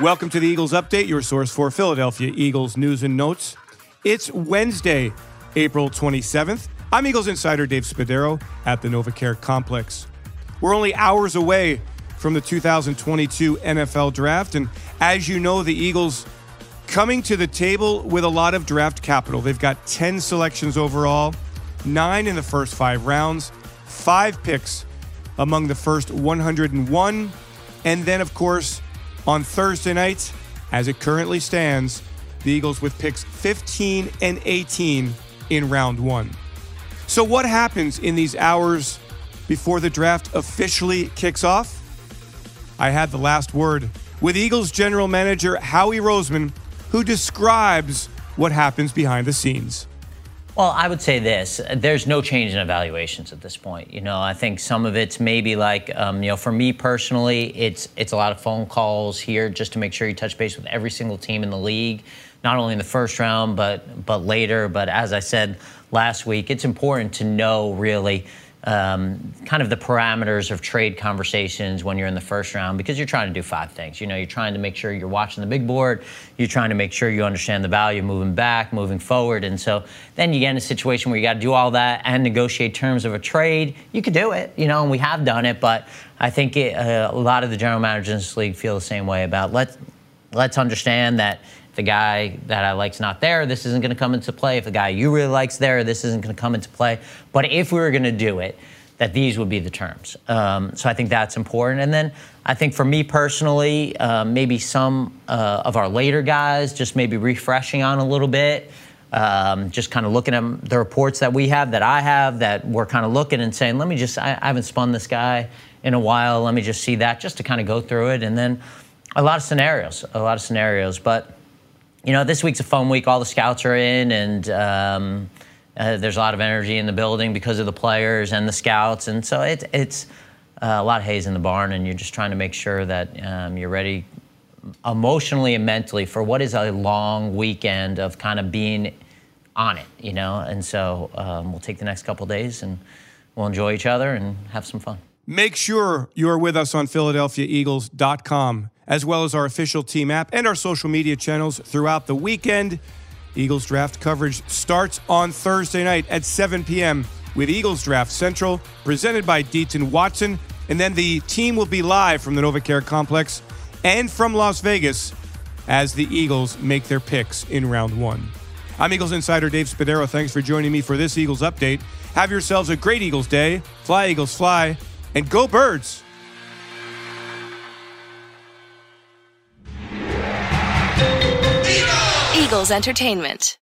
Welcome to the Eagles Update, your source for Philadelphia Eagles news and notes. It's Wednesday, April 27th. I'm Eagles insider Dave Spadaro at the NovaCare Complex. We're only hours away from the 2022 NFL Draft, and as you know, the Eagles coming to the table with a lot of draft capital. They've got 10 selections overall, nine in the first five rounds, five picks among the first 101, and then, of course, on Thursday night, as it currently stands, the Eagles with picks 15 and 18 in round one. So, what happens in these hours before the draft officially kicks off? I had the last word with Eagles general manager Howie Roseman, who describes what happens behind the scenes. Well, I would say this: there's no change in evaluations at this point. You know, I think some of it's maybe like, um, you know, for me personally, it's it's a lot of phone calls here just to make sure you touch base with every single team in the league, not only in the first round but but later. But as I said last week, it's important to know really um, kind of the parameters of trade conversations when you're in the first round because you're trying to do five things. You know, you're trying to make sure you're watching the big board, you're trying to make sure you understand the value moving back, moving forward. And so then you get in a situation where you got to do all that and negotiate terms of a trade. You could do it, you know, and we have done it, but I think it, uh, a lot of the general managers in this league feel the same way about let's, let's understand that the guy that I like's not there, this isn't going to come into play. If the guy you really like's there, this isn't going to come into play. But if we were going to do it, that these would be the terms. Um, so I think that's important. And then I think for me personally, uh, maybe some uh, of our later guys just maybe refreshing on a little bit. Um, just kind of looking at the reports that we have, that I have, that we're kind of looking and saying, let me just, I, I haven't spun this guy in a while. Let me just see that, just to kind of go through it. And then a lot of scenarios, a lot of scenarios. But you know, this week's a fun week. All the scouts are in, and um, uh, there's a lot of energy in the building because of the players and the scouts, and so it, it's uh, a lot of haze in the barn, and you're just trying to make sure that um, you're ready emotionally and mentally for what is a long weekend of kind of being on it, you know. And so um, we'll take the next couple days and we'll enjoy each other and have some fun. Make sure you're with us on PhiladelphiaEagles.com as well as our official team app and our social media channels throughout the weekend. Eagles draft coverage starts on Thursday night at 7 p.m. with Eagles Draft Central, presented by Dietz & Watson. And then the team will be live from the NovaCare Complex and from Las Vegas as the Eagles make their picks in round one. I'm Eagles insider Dave Spadaro. Thanks for joining me for this Eagles update. Have yourselves a great Eagles day. Fly, Eagles, fly, and go, birds. Entertainment.